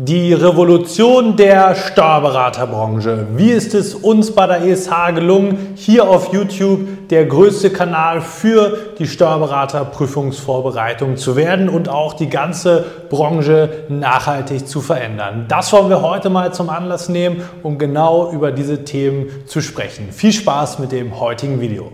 Die Revolution der Steuerberaterbranche. Wie ist es uns bei der ESH gelungen, hier auf YouTube der größte Kanal für die Steuerberaterprüfungsvorbereitung zu werden und auch die ganze Branche nachhaltig zu verändern? Das wollen wir heute mal zum Anlass nehmen, um genau über diese Themen zu sprechen. Viel Spaß mit dem heutigen Video.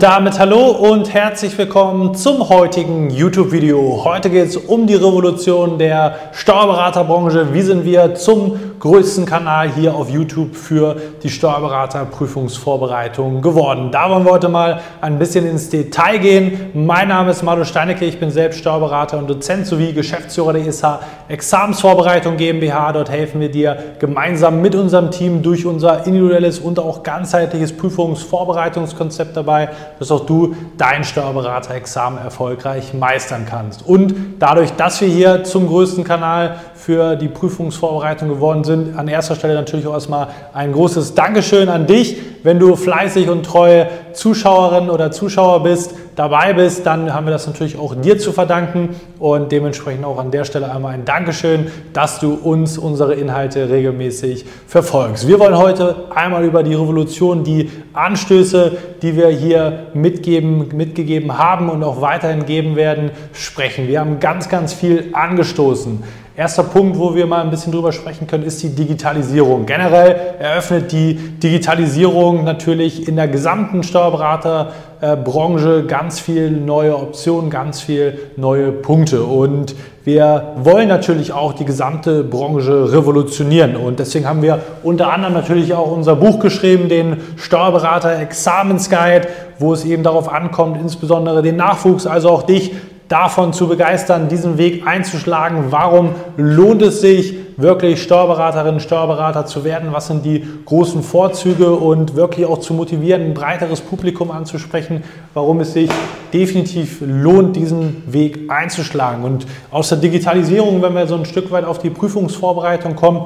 Und damit hallo und herzlich willkommen zum heutigen YouTube-Video. Heute geht es um die Revolution der Steuerberaterbranche. Wie sind wir zum größten Kanal hier auf YouTube für die Steuerberaterprüfungsvorbereitung geworden. Da wollen wir heute mal ein bisschen ins Detail gehen. Mein Name ist Manu Steinecke, ich bin selbst Steuerberater und Dozent sowie Geschäftsführer der ISH Examensvorbereitung GmbH. Dort helfen wir dir gemeinsam mit unserem Team durch unser individuelles und auch ganzheitliches Prüfungsvorbereitungskonzept dabei, dass auch du dein Steuerberater-Examen erfolgreich meistern kannst. Und dadurch, dass wir hier zum größten Kanal für die Prüfungsvorbereitung geworden sind. An erster Stelle natürlich auch erstmal ein großes Dankeschön an dich. Wenn du fleißig und treue Zuschauerin oder Zuschauer bist, dabei bist, dann haben wir das natürlich auch dir zu verdanken und dementsprechend auch an der Stelle einmal ein Dankeschön, dass du uns unsere Inhalte regelmäßig verfolgst. Wir wollen heute einmal über die Revolution, die Anstöße, die wir hier mitgeben, mitgegeben haben und auch weiterhin geben werden, sprechen. Wir haben ganz, ganz viel angestoßen. Erster Punkt, wo wir mal ein bisschen drüber sprechen können, ist die Digitalisierung. Generell eröffnet die Digitalisierung natürlich in der gesamten Steuerberaterbranche ganz viele neue Optionen, ganz viele neue Punkte. Und wir wollen natürlich auch die gesamte Branche revolutionieren. Und deswegen haben wir unter anderem natürlich auch unser Buch geschrieben, den Steuerberater Examensguide, wo es eben darauf ankommt, insbesondere den Nachwuchs, also auch dich, davon zu begeistern, diesen Weg einzuschlagen. Warum lohnt es sich, wirklich Steuerberaterinnen, Steuerberater zu werden? Was sind die großen Vorzüge und wirklich auch zu motivieren, ein breiteres Publikum anzusprechen? Warum es sich definitiv lohnt, diesen Weg einzuschlagen? Und aus der Digitalisierung, wenn wir so ein Stück weit auf die Prüfungsvorbereitung kommen,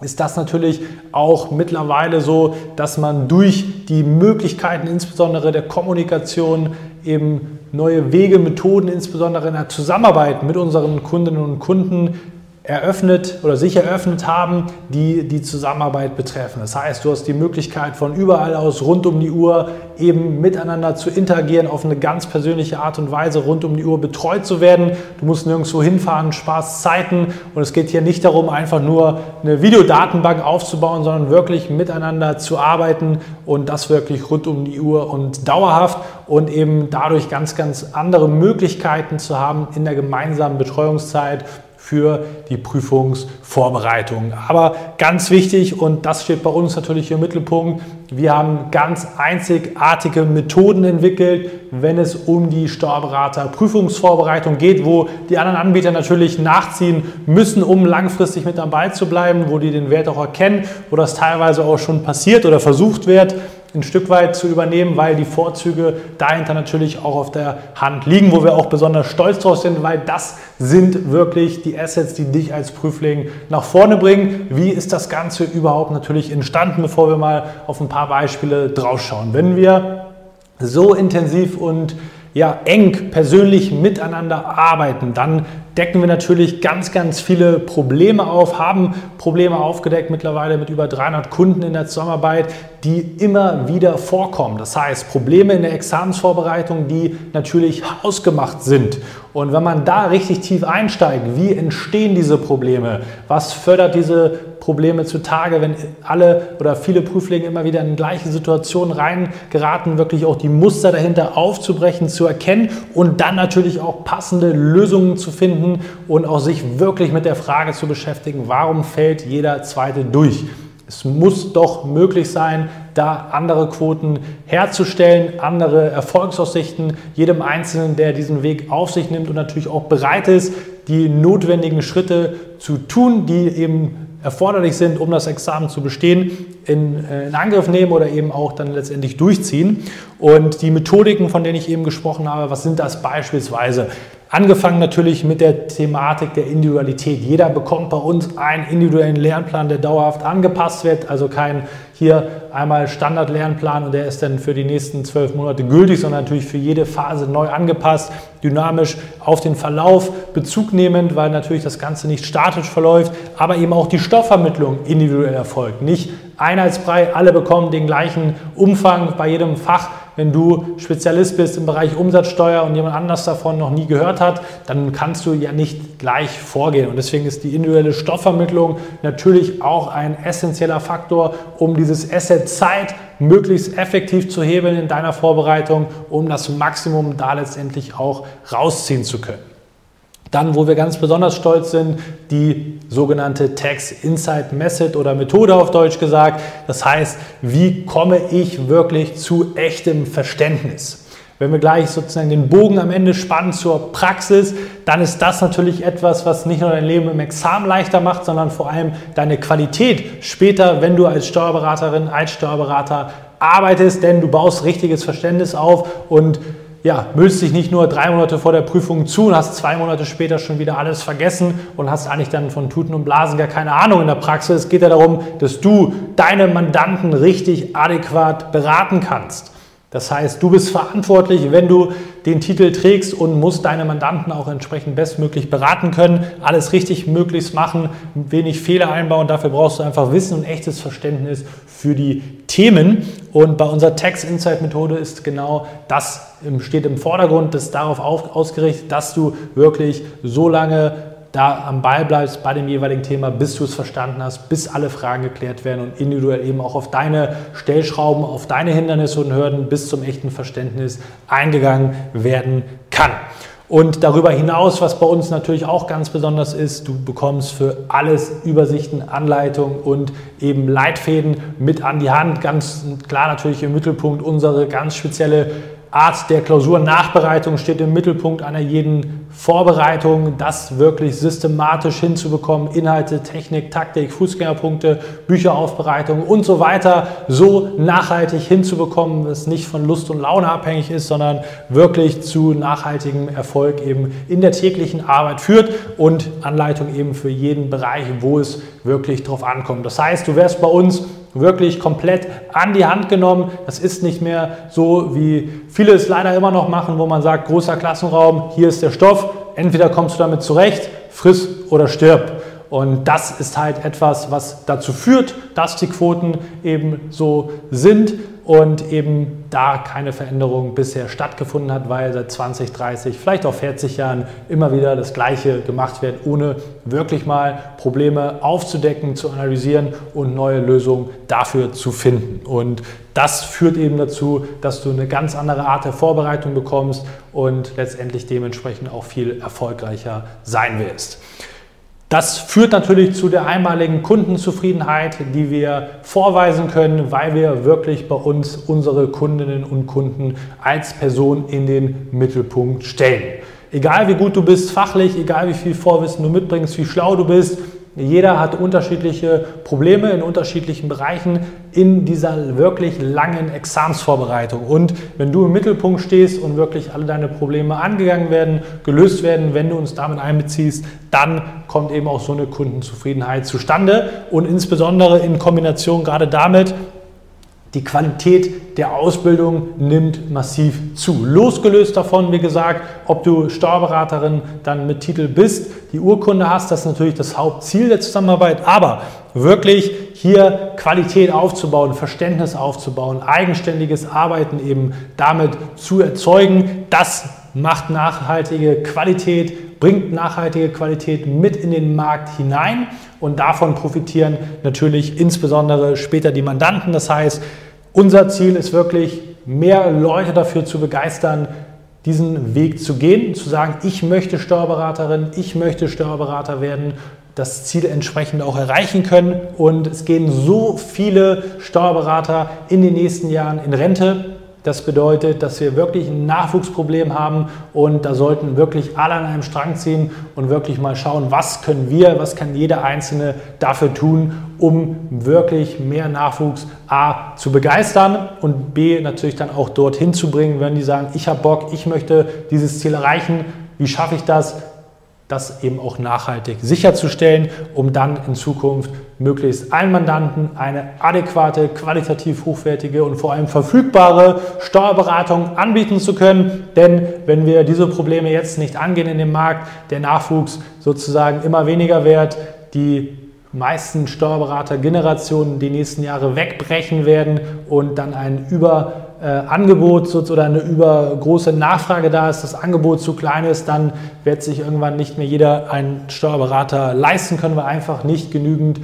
ist das natürlich auch mittlerweile so, dass man durch die Möglichkeiten, insbesondere der Kommunikation, eben neue Wege, Methoden, insbesondere in der Zusammenarbeit mit unseren Kundinnen und Kunden eröffnet oder sich eröffnet haben, die die Zusammenarbeit betreffen. Das heißt, du hast die Möglichkeit von überall aus rund um die Uhr eben miteinander zu interagieren, auf eine ganz persönliche Art und Weise rund um die Uhr betreut zu werden. Du musst nirgendwo hinfahren, sparst Zeiten und es geht hier nicht darum, einfach nur eine Videodatenbank aufzubauen, sondern wirklich miteinander zu arbeiten und das wirklich rund um die Uhr und dauerhaft und eben dadurch ganz, ganz andere Möglichkeiten zu haben in der gemeinsamen Betreuungszeit für die Prüfungsvorbereitung. Aber ganz wichtig, und das steht bei uns natürlich im Mittelpunkt, wir haben ganz einzigartige Methoden entwickelt, wenn es um die Steuerberater-Prüfungsvorbereitung geht, wo die anderen Anbieter natürlich nachziehen müssen, um langfristig mit dabei zu bleiben, wo die den Wert auch erkennen, wo das teilweise auch schon passiert oder versucht wird ein Stück weit zu übernehmen, weil die Vorzüge dahinter natürlich auch auf der Hand liegen, wo wir auch besonders stolz drauf sind, weil das sind wirklich die Assets, die dich als Prüfling nach vorne bringen. Wie ist das Ganze überhaupt natürlich entstanden, bevor wir mal auf ein paar Beispiele draufschauen? Wenn wir so intensiv und ja, eng persönlich miteinander arbeiten, dann decken wir natürlich ganz, ganz viele Probleme auf, haben Probleme aufgedeckt mittlerweile mit über 300 Kunden in der Zusammenarbeit, die immer wieder vorkommen. Das heißt, Probleme in der Examensvorbereitung, die natürlich hausgemacht sind. Und wenn man da richtig tief einsteigt, wie entstehen diese Probleme? Was fördert diese Probleme zutage, wenn alle oder viele Prüflinge immer wieder in gleiche Situationen reingeraten, wirklich auch die Muster dahinter aufzubrechen, zu erkennen und dann natürlich auch passende Lösungen zu finden und auch sich wirklich mit der Frage zu beschäftigen, warum fällt jeder zweite durch? Es muss doch möglich sein, da andere Quoten herzustellen, andere Erfolgsaussichten, jedem Einzelnen, der diesen Weg auf sich nimmt und natürlich auch bereit ist, die notwendigen Schritte zu tun, die eben erforderlich sind, um das Examen zu bestehen, in, äh, in, Angriff nehmen oder eben auch dann letztendlich durchziehen. Und die Methodiken, von denen ich eben gesprochen habe, was sind das beispielsweise? Angefangen natürlich mit der Thematik der Individualität. Jeder bekommt bei uns einen individuellen Lernplan, der dauerhaft angepasst wird. Also kein hier einmal Standard-Lernplan und der ist dann für die nächsten zwölf Monate gültig, sondern natürlich für jede Phase neu angepasst, dynamisch auf den Verlauf Bezug nehmend, weil natürlich das Ganze nicht statisch verläuft, aber eben auch die Stoffvermittlung individuell erfolgt. Nicht Einheitsbrei, alle bekommen den gleichen Umfang bei jedem Fach wenn du Spezialist bist im Bereich Umsatzsteuer und jemand anders davon noch nie gehört hat, dann kannst du ja nicht gleich vorgehen. Und deswegen ist die individuelle Stoffvermittlung natürlich auch ein essentieller Faktor, um dieses Asset Zeit möglichst effektiv zu hebeln in deiner Vorbereitung, um das Maximum da letztendlich auch rausziehen zu können. Dann, wo wir ganz besonders stolz sind, die sogenannte Tax Insight Method oder Methode auf Deutsch gesagt. Das heißt, wie komme ich wirklich zu echtem Verständnis? Wenn wir gleich sozusagen den Bogen am Ende spannen zur Praxis, dann ist das natürlich etwas, was nicht nur dein Leben im Examen leichter macht, sondern vor allem deine Qualität später, wenn du als Steuerberaterin, als Steuerberater arbeitest, denn du baust richtiges Verständnis auf und ja, müllst dich nicht nur drei Monate vor der Prüfung zu und hast zwei Monate später schon wieder alles vergessen und hast eigentlich dann von Tuten und Blasen gar keine Ahnung in der Praxis. Es geht ja darum, dass du deine Mandanten richtig adäquat beraten kannst. Das heißt, du bist verantwortlich, wenn du den Titel trägst und musst deine Mandanten auch entsprechend bestmöglich beraten können, alles richtig möglichst machen, wenig Fehler einbauen. Dafür brauchst du einfach Wissen und echtes Verständnis für die Themen. Und bei unserer Tax Insight Methode ist genau das steht im Vordergrund, das ist darauf ausgerichtet, dass du wirklich so lange da am Ball bleibst bei dem jeweiligen Thema, bis du es verstanden hast, bis alle Fragen geklärt werden und individuell eben auch auf deine Stellschrauben, auf deine Hindernisse und Hürden bis zum echten Verständnis eingegangen werden kann. Und darüber hinaus, was bei uns natürlich auch ganz besonders ist, du bekommst für alles Übersichten, Anleitungen und eben Leitfäden mit an die Hand. Ganz klar natürlich im Mittelpunkt unsere ganz spezielle Art der Klausurnachbereitung steht im Mittelpunkt einer jeden Vorbereitung, das wirklich systematisch hinzubekommen, Inhalte, Technik, Taktik, Fußgängerpunkte, Bücheraufbereitung und so weiter so nachhaltig hinzubekommen, dass es nicht von Lust und Laune abhängig ist, sondern wirklich zu nachhaltigem Erfolg eben in der täglichen Arbeit führt und Anleitung eben für jeden Bereich, wo es wirklich drauf ankommt. Das heißt, du wirst bei uns wirklich komplett an die Hand genommen. Das ist nicht mehr so, wie viele es leider immer noch machen, wo man sagt, großer Klassenraum, hier ist der Stoff, entweder kommst du damit zurecht, friss oder stirb. Und das ist halt etwas, was dazu führt, dass die Quoten eben so sind und eben da keine Veränderung bisher stattgefunden hat, weil seit 20, 30, vielleicht auch 40 Jahren immer wieder das Gleiche gemacht wird, ohne wirklich mal Probleme aufzudecken, zu analysieren und neue Lösungen dafür zu finden. Und das führt eben dazu, dass du eine ganz andere Art der Vorbereitung bekommst und letztendlich dementsprechend auch viel erfolgreicher sein wirst. Das führt natürlich zu der einmaligen Kundenzufriedenheit, die wir vorweisen können, weil wir wirklich bei uns unsere Kundinnen und Kunden als Person in den Mittelpunkt stellen. Egal wie gut du bist fachlich, egal wie viel Vorwissen du mitbringst, wie schlau du bist, jeder hat unterschiedliche Probleme in unterschiedlichen Bereichen in dieser wirklich langen Examsvorbereitung. Und wenn du im Mittelpunkt stehst und wirklich alle deine Probleme angegangen werden, gelöst werden, wenn du uns damit einbeziehst, dann kommt eben auch so eine Kundenzufriedenheit zustande. Und insbesondere in Kombination gerade damit, die Qualität der Ausbildung nimmt massiv zu. Losgelöst davon, wie gesagt, ob du Steuerberaterin dann mit Titel bist, die Urkunde hast, das ist natürlich das Hauptziel der Zusammenarbeit, aber wirklich hier Qualität aufzubauen, Verständnis aufzubauen, eigenständiges Arbeiten eben damit zu erzeugen, das macht nachhaltige Qualität, bringt nachhaltige Qualität mit in den Markt hinein und davon profitieren natürlich insbesondere später die Mandanten. Das heißt, unser Ziel ist wirklich, mehr Leute dafür zu begeistern, diesen Weg zu gehen, zu sagen, ich möchte Steuerberaterin, ich möchte Steuerberater werden, das Ziel entsprechend auch erreichen können. Und es gehen so viele Steuerberater in den nächsten Jahren in Rente, das bedeutet, dass wir wirklich ein Nachwuchsproblem haben und da sollten wirklich alle an einem Strang ziehen und wirklich mal schauen, was können wir, was kann jeder Einzelne dafür tun, um wirklich mehr Nachwuchs A zu begeistern und B natürlich dann auch dorthin zu bringen, wenn die sagen, ich habe Bock, ich möchte dieses Ziel erreichen, Wie schaffe ich das? Das eben auch nachhaltig sicherzustellen, um dann in Zukunft möglichst allen Mandanten eine adäquate, qualitativ hochwertige und vor allem verfügbare Steuerberatung anbieten zu können. Denn wenn wir diese Probleme jetzt nicht angehen in dem Markt, der Nachwuchs sozusagen immer weniger wird, die meisten Steuerberatergenerationen die nächsten Jahre wegbrechen werden und dann ein Über äh, Angebot oder eine übergroße Nachfrage da ist, das Angebot zu klein ist, dann wird sich irgendwann nicht mehr jeder einen Steuerberater leisten können, weil einfach nicht genügend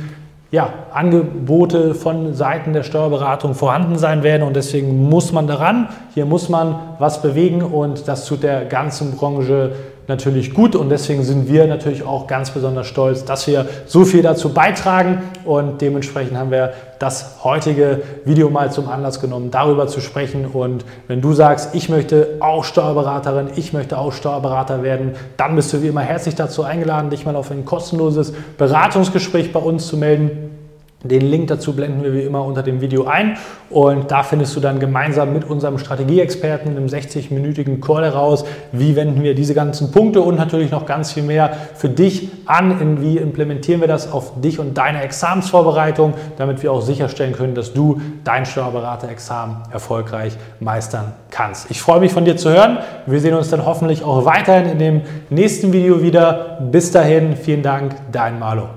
ja, Angebote von Seiten der Steuerberatung vorhanden sein werden. Und deswegen muss man daran, hier muss man was bewegen. Und das tut der ganzen Branche natürlich gut und deswegen sind wir natürlich auch ganz besonders stolz, dass wir so viel dazu beitragen und dementsprechend haben wir das heutige Video mal zum Anlass genommen, darüber zu sprechen und wenn du sagst, ich möchte auch Steuerberaterin, ich möchte auch Steuerberater werden, dann bist du wie immer herzlich dazu eingeladen, dich mal auf ein kostenloses Beratungsgespräch bei uns zu melden. Den Link dazu blenden wir wie immer unter dem Video ein und da findest du dann gemeinsam mit unserem Strategieexperten in einem 60-minütigen Call heraus, wie wenden wir diese ganzen Punkte und natürlich noch ganz viel mehr für dich an, in wie implementieren wir das auf dich und deine Examensvorbereitung, damit wir auch sicherstellen können, dass du dein Steuerberater-Examen erfolgreich meistern kannst. Ich freue mich von dir zu hören. Wir sehen uns dann hoffentlich auch weiterhin in dem nächsten Video wieder. Bis dahin, vielen Dank, dein Malo.